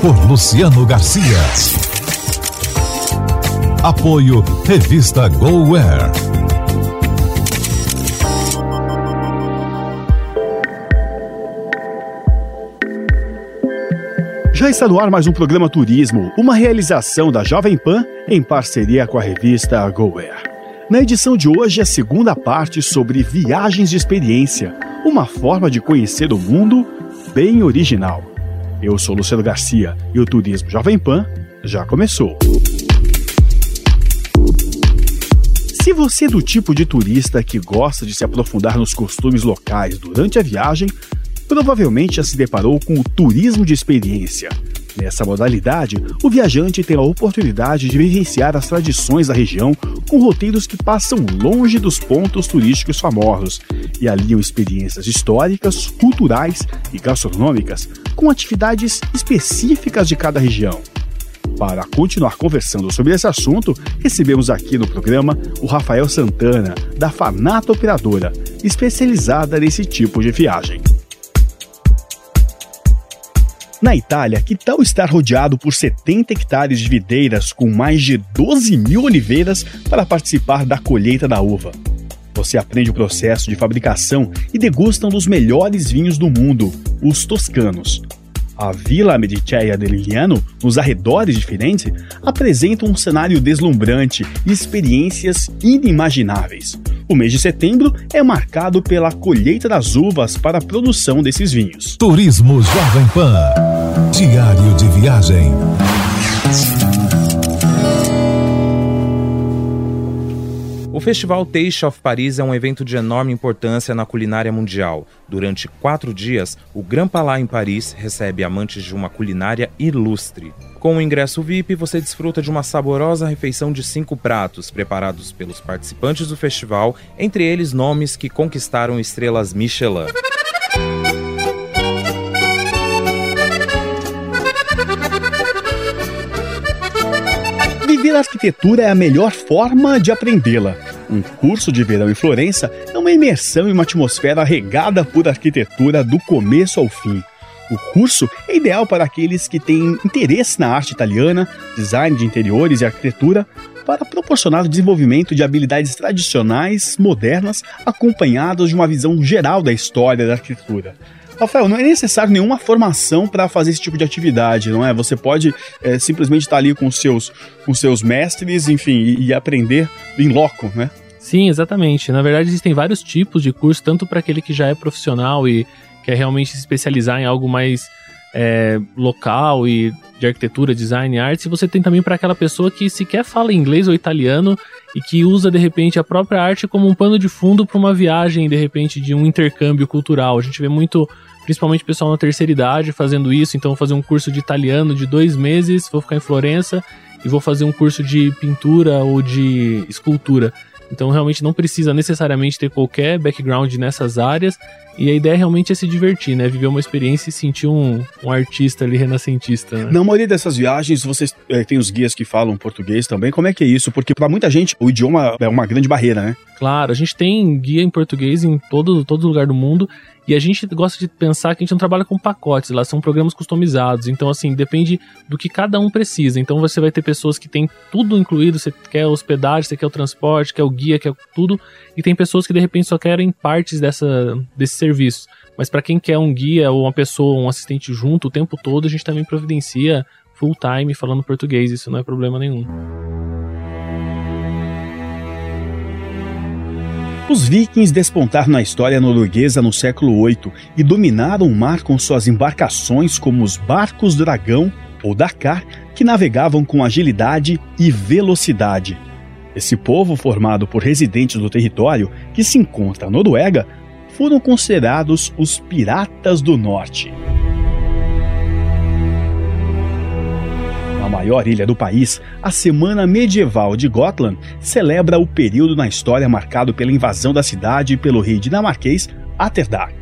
Por Luciano Garcia. Apoio Revista GoWare. Já está no ar mais um programa Turismo, uma realização da Jovem Pan em parceria com a revista GoWare. Na edição de hoje, a segunda parte sobre viagens de experiência, uma forma de conhecer o mundo bem original. Eu sou Luciano Garcia e o Turismo Jovem Pan já começou. Se você é do tipo de turista que gosta de se aprofundar nos costumes locais durante a viagem, provavelmente já se deparou com o turismo de experiência. Nessa modalidade, o viajante tem a oportunidade de vivenciar as tradições da região com roteiros que passam longe dos pontos turísticos famosos e aliam experiências históricas, culturais e gastronômicas com atividades específicas de cada região. Para continuar conversando sobre esse assunto, recebemos aqui no programa o Rafael Santana, da Fanata Operadora, especializada nesse tipo de viagem. Na Itália, que tal estar rodeado por 70 hectares de videiras com mais de 12 mil oliveiras para participar da colheita da uva? Você aprende o processo de fabricação e degusta um dos melhores vinhos do mundo, os toscanos. A Vila Mediceia de Liliano, nos arredores de Firenze, apresenta um cenário deslumbrante e experiências inimagináveis. O mês de setembro é marcado pela colheita das uvas para a produção desses vinhos. Turismo Jovem Pan. Diário de viagem. O Festival Taste of Paris é um evento de enorme importância na culinária mundial. Durante quatro dias, o Grand Palais em Paris recebe amantes de uma culinária ilustre. Com o ingresso VIP, você desfruta de uma saborosa refeição de cinco pratos, preparados pelos participantes do festival, entre eles nomes que conquistaram estrelas Michelin. Viver arquitetura é a melhor forma de aprendê-la. Um curso de verão em Florença é uma imersão em uma atmosfera regada por arquitetura do começo ao fim. O curso é ideal para aqueles que têm interesse na arte italiana, design de interiores e arquitetura, para proporcionar o desenvolvimento de habilidades tradicionais, modernas, acompanhadas de uma visão geral da história da arquitetura. Rafael, não é necessário nenhuma formação para fazer esse tipo de atividade, não é? Você pode é, simplesmente estar ali com seus, com seus mestres, enfim, e, e aprender em loco, né? Sim, exatamente. Na verdade, existem vários tipos de curso, tanto para aquele que já é profissional e quer realmente se especializar em algo mais é, local e de arquitetura, design, arte, e você tem também para aquela pessoa que sequer fala inglês ou italiano e que usa de repente a própria arte como um pano de fundo para uma viagem, de repente, de um intercâmbio cultural. A gente vê muito principalmente pessoal na terceira idade fazendo isso. Então, vou fazer um curso de italiano de dois meses, vou ficar em Florença e vou fazer um curso de pintura ou de escultura. Então, realmente não precisa necessariamente ter qualquer background nessas áreas. E a ideia realmente é se divertir, né? Viver uma experiência e sentir um, um artista ali renascentista. Né? Na maioria dessas viagens, vocês é, tem os guias que falam português também. Como é que é isso? Porque para muita gente o idioma é uma grande barreira, né? Claro, a gente tem guia em português em todo, todo lugar do mundo. E a gente gosta de pensar que a gente não trabalha com pacotes, lá são programas customizados. Então, assim, depende do que cada um precisa. Então, você vai ter pessoas que têm tudo incluído, você quer hospedagem, você quer o transporte, quer o guia, quer tudo. E tem pessoas que de repente só querem partes dessa, desse serviço. Mas para quem quer um guia ou uma pessoa, um assistente junto o tempo todo, a gente também providencia full time falando português, isso não é problema nenhum. Os vikings despontaram na história norueguesa no século VIII e dominaram o mar com suas embarcações como os barcos dragão ou Dakar, que navegavam com agilidade e velocidade. Esse povo, formado por residentes do território que se encontra na Noruega, foram considerados os Piratas do Norte. Maior ilha do país, a Semana Medieval de Gotland celebra o período na história marcado pela invasão da cidade pelo rei dinamarquês Atterdag.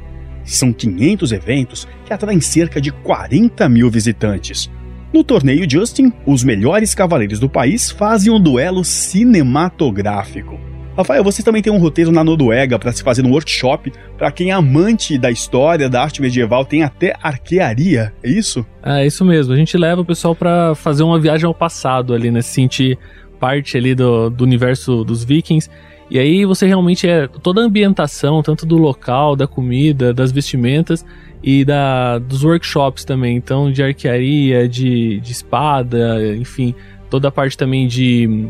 São 500 eventos que atraem cerca de 40 mil visitantes. No torneio Justin, os melhores cavaleiros do país fazem um duelo cinematográfico. Rafael, você também tem um roteiro na Noruega para se fazer um workshop. Para quem é amante da história, da arte medieval, tem até arquearia, é isso? É isso mesmo. A gente leva o pessoal para fazer uma viagem ao passado ali, né? Se sentir parte ali do, do universo dos vikings. E aí você realmente é toda a ambientação, tanto do local, da comida, das vestimentas e da, dos workshops também. Então, de arquearia, de, de espada, enfim, toda a parte também de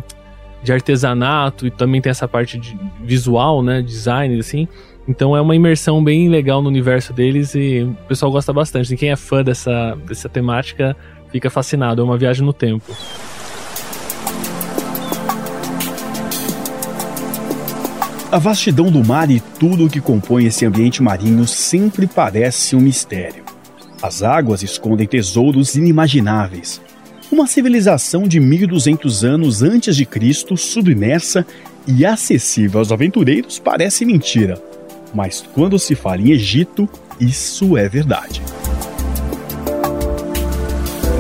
de artesanato e também tem essa parte de visual, né, design assim. Então é uma imersão bem legal no universo deles e o pessoal gosta bastante. E quem é fã dessa, dessa temática fica fascinado. É uma viagem no tempo. A vastidão do mar e tudo o que compõe esse ambiente marinho sempre parece um mistério. As águas escondem tesouros inimagináveis, uma civilização de 1200 anos antes de Cristo, submersa e acessível aos aventureiros, parece mentira. Mas quando se fala em Egito, isso é verdade.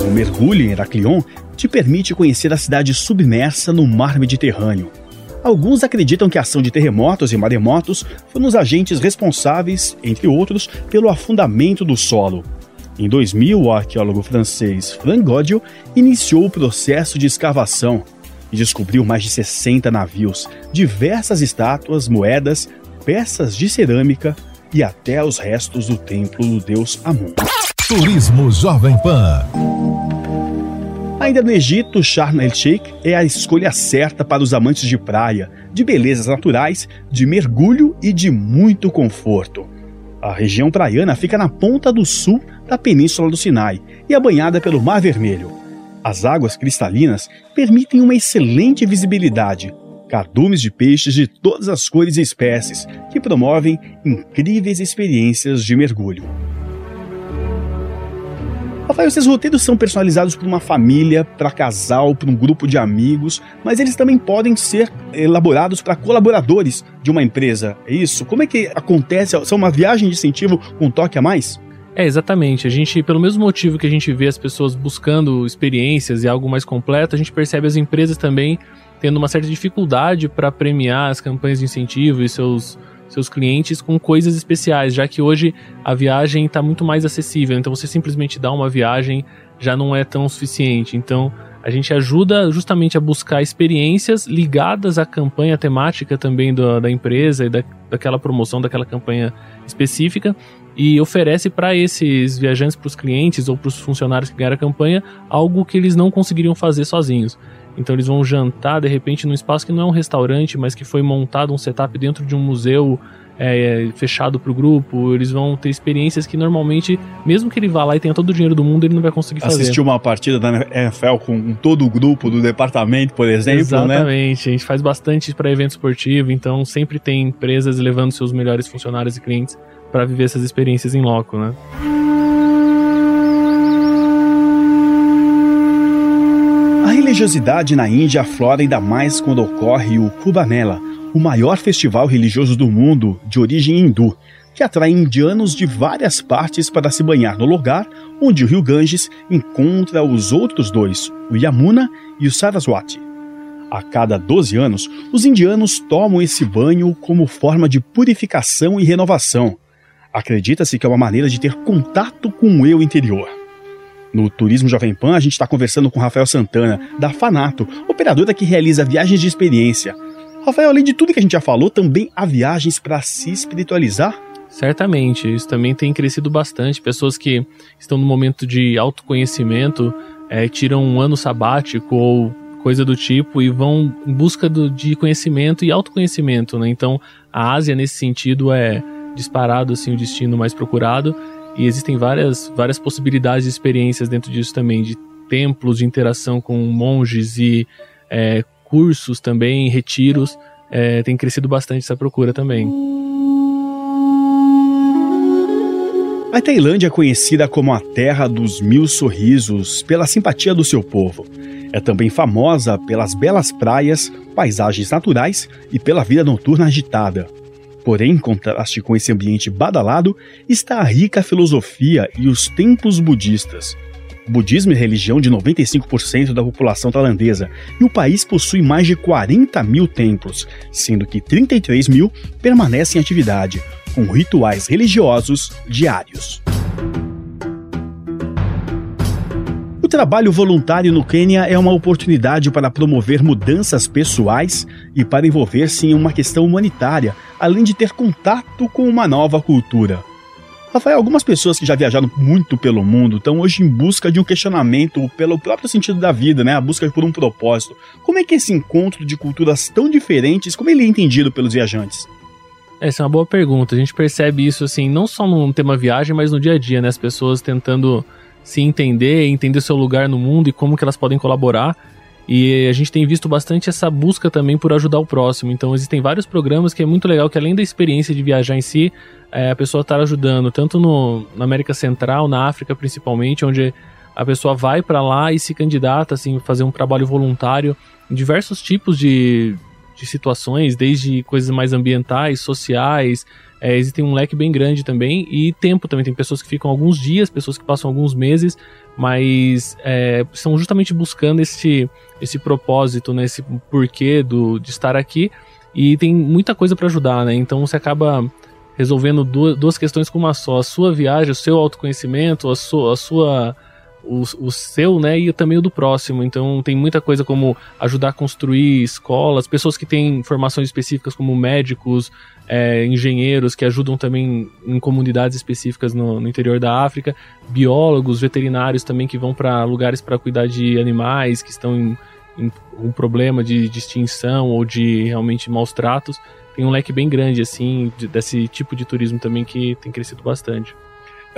O mergulho em Heraclion te permite conhecer a cidade submersa no mar Mediterrâneo. Alguns acreditam que a ação de terremotos e maremotos foram os agentes responsáveis, entre outros, pelo afundamento do solo, em 2000, o arqueólogo francês Frank Godil iniciou o processo de escavação e descobriu mais de 60 navios, diversas estátuas, moedas, peças de cerâmica e até os restos do templo do deus Amun. Turismo Jovem Pan. Ainda no Egito, Sharm el-Sheikh é a escolha certa para os amantes de praia, de belezas naturais, de mergulho e de muito conforto. A região praiana fica na ponta do sul da Península do Sinai e é banhada pelo Mar Vermelho. As águas cristalinas permitem uma excelente visibilidade, cardumes de peixes de todas as cores e espécies, que promovem incríveis experiências de mergulho. Rafael, esses roteiros são personalizados por uma família, para casal, para um grupo de amigos, mas eles também podem ser elaborados para colaboradores de uma empresa. É isso? Como é que acontece? São uma viagem de incentivo com um toque a mais? É, exatamente. A gente, pelo mesmo motivo que a gente vê as pessoas buscando experiências e algo mais completo, a gente percebe as empresas também tendo uma certa dificuldade para premiar as campanhas de incentivo e seus seus clientes com coisas especiais, já que hoje a viagem está muito mais acessível. Então você simplesmente dá uma viagem já não é tão suficiente. Então a gente ajuda justamente a buscar experiências ligadas à campanha temática também da empresa e da, daquela promoção, daquela campanha específica e oferece para esses viajantes, para os clientes ou para os funcionários que ganharam a campanha, algo que eles não conseguiriam fazer sozinhos. Então eles vão jantar de repente num espaço que não é um restaurante, mas que foi montado um setup dentro de um museu é, fechado para o grupo. Eles vão ter experiências que normalmente, mesmo que ele vá lá e tenha todo o dinheiro do mundo, ele não vai conseguir fazer. Assistir uma partida da NFL com todo o grupo do departamento, por exemplo, Exatamente. né? Exatamente. A gente faz bastante para evento esportivo, então sempre tem empresas levando seus melhores funcionários e clientes para viver essas experiências em loco, né? A religiosidade na Índia aflora ainda mais quando ocorre o Kumbh o maior festival religioso do mundo de origem hindu, que atrai indianos de várias partes para se banhar no lugar onde o rio Ganges encontra os outros dois, o Yamuna e o Saraswati. A cada 12 anos, os indianos tomam esse banho como forma de purificação e renovação. Acredita-se que é uma maneira de ter contato com o eu interior. No Turismo Jovem Pan, a gente está conversando com Rafael Santana, da Fanato, operadora que realiza viagens de experiência. Rafael, além de tudo que a gente já falou, também há viagens para se espiritualizar? Certamente, isso também tem crescido bastante. Pessoas que estão no momento de autoconhecimento é, tiram um ano sabático ou coisa do tipo e vão em busca do, de conhecimento e autoconhecimento, né? Então, a Ásia nesse sentido é disparado assim o destino mais procurado e existem várias, várias possibilidades de experiências dentro disso também, de templos de interação com monges e é, cursos também, retiros. É, tem crescido bastante essa procura também. A Tailândia é conhecida como a terra dos mil sorrisos pela simpatia do seu povo. É também famosa pelas belas praias, paisagens naturais e pela vida noturna agitada. Porém, em contraste com esse ambiente badalado, está a rica filosofia e os templos budistas. O budismo é religião de 95% da população tailandesa e o país possui mais de 40 mil templos, sendo que 33 mil permanecem em atividade, com rituais religiosos diários. O trabalho voluntário no Quênia é uma oportunidade para promover mudanças pessoais e para envolver-se em uma questão humanitária, além de ter contato com uma nova cultura. Rafael, algumas pessoas que já viajaram muito pelo mundo estão hoje em busca de um questionamento pelo próprio sentido da vida, né? A busca por um propósito. Como é que esse encontro de culturas tão diferentes, como ele é entendido pelos viajantes? Essa é uma boa pergunta. A gente percebe isso assim, não só no tema viagem, mas no dia a dia, né? As pessoas tentando se entender, entender o seu lugar no mundo e como que elas podem colaborar. E a gente tem visto bastante essa busca também por ajudar o próximo. Então existem vários programas que é muito legal que além da experiência de viajar em si, é, a pessoa está ajudando tanto no, na América Central, na África principalmente, onde a pessoa vai para lá e se candidata assim fazer um trabalho voluntário em diversos tipos de, de situações, desde coisas mais ambientais, sociais, é, existe um leque bem grande também e tempo também. Tem pessoas que ficam alguns dias, pessoas que passam alguns meses, mas é, justamente buscando esse, esse propósito, né, esse porquê do, de estar aqui. E tem muita coisa para ajudar, né? Então você acaba resolvendo duas, duas questões com uma só: a sua viagem, o seu autoconhecimento, a sua, a sua o, o seu, né, e também o do próximo. Então tem muita coisa como ajudar a construir escolas, pessoas que têm formações específicas como médicos, é, engenheiros que ajudam também em comunidades específicas no, no, interior da África, biólogos, veterinários também que vão para lugares para cuidar de animais que estão em, em um problema de, de, extinção ou de realmente maus tratos. Tem um leque bem grande assim de, desse tipo de turismo também que tem crescido bastante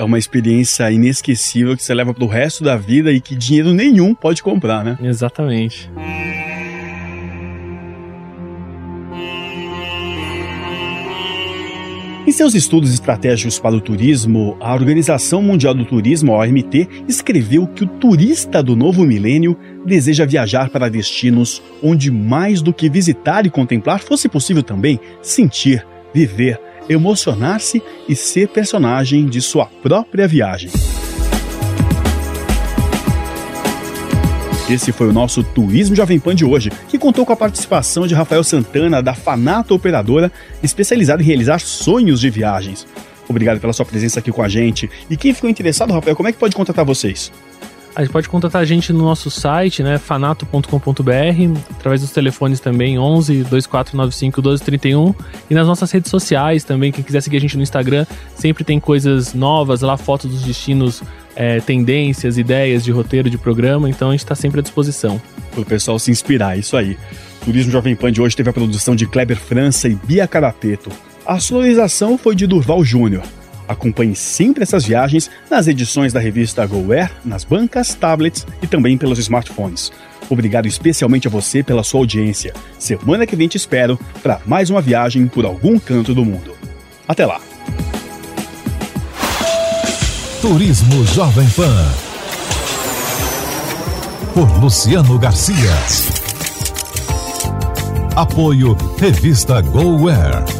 é uma experiência inesquecível que você leva pro resto da vida e que dinheiro nenhum pode comprar, né? Exatamente. Em seus estudos estratégicos para o turismo, a Organização Mundial do Turismo, a OMT, escreveu que o turista do novo milênio deseja viajar para destinos onde mais do que visitar e contemplar fosse possível também sentir, viver, emocionar-se e ser personagem de sua própria viagem. Esse foi o nosso Turismo Jovem Pan de hoje, que contou com a participação de Rafael Santana, da Fanato Operadora, especializada em realizar sonhos de viagens. Obrigado pela sua presença aqui com a gente. E quem ficou interessado, Rafael, como é que pode contatar vocês? Gente pode contatar a gente no nosso site, né, fanato.com.br, através dos telefones também, 11 2495 1231, e nas nossas redes sociais também, quem quiser seguir a gente no Instagram, sempre tem coisas novas lá, fotos dos destinos, é, tendências, ideias de roteiro, de programa, então a gente está sempre à disposição. Para o pessoal se inspirar, isso aí. Turismo Jovem Pan de hoje teve a produção de Kleber França e Bia Carapeto. A sonorização foi de Durval Júnior. Acompanhe sempre essas viagens nas edições da revista GoWare, nas bancas, tablets e também pelos smartphones. Obrigado especialmente a você pela sua audiência. Semana que vem te espero para mais uma viagem por algum canto do mundo. Até lá! Turismo Jovem Pan. Por Luciano Garcia. Apoio Revista GoWare.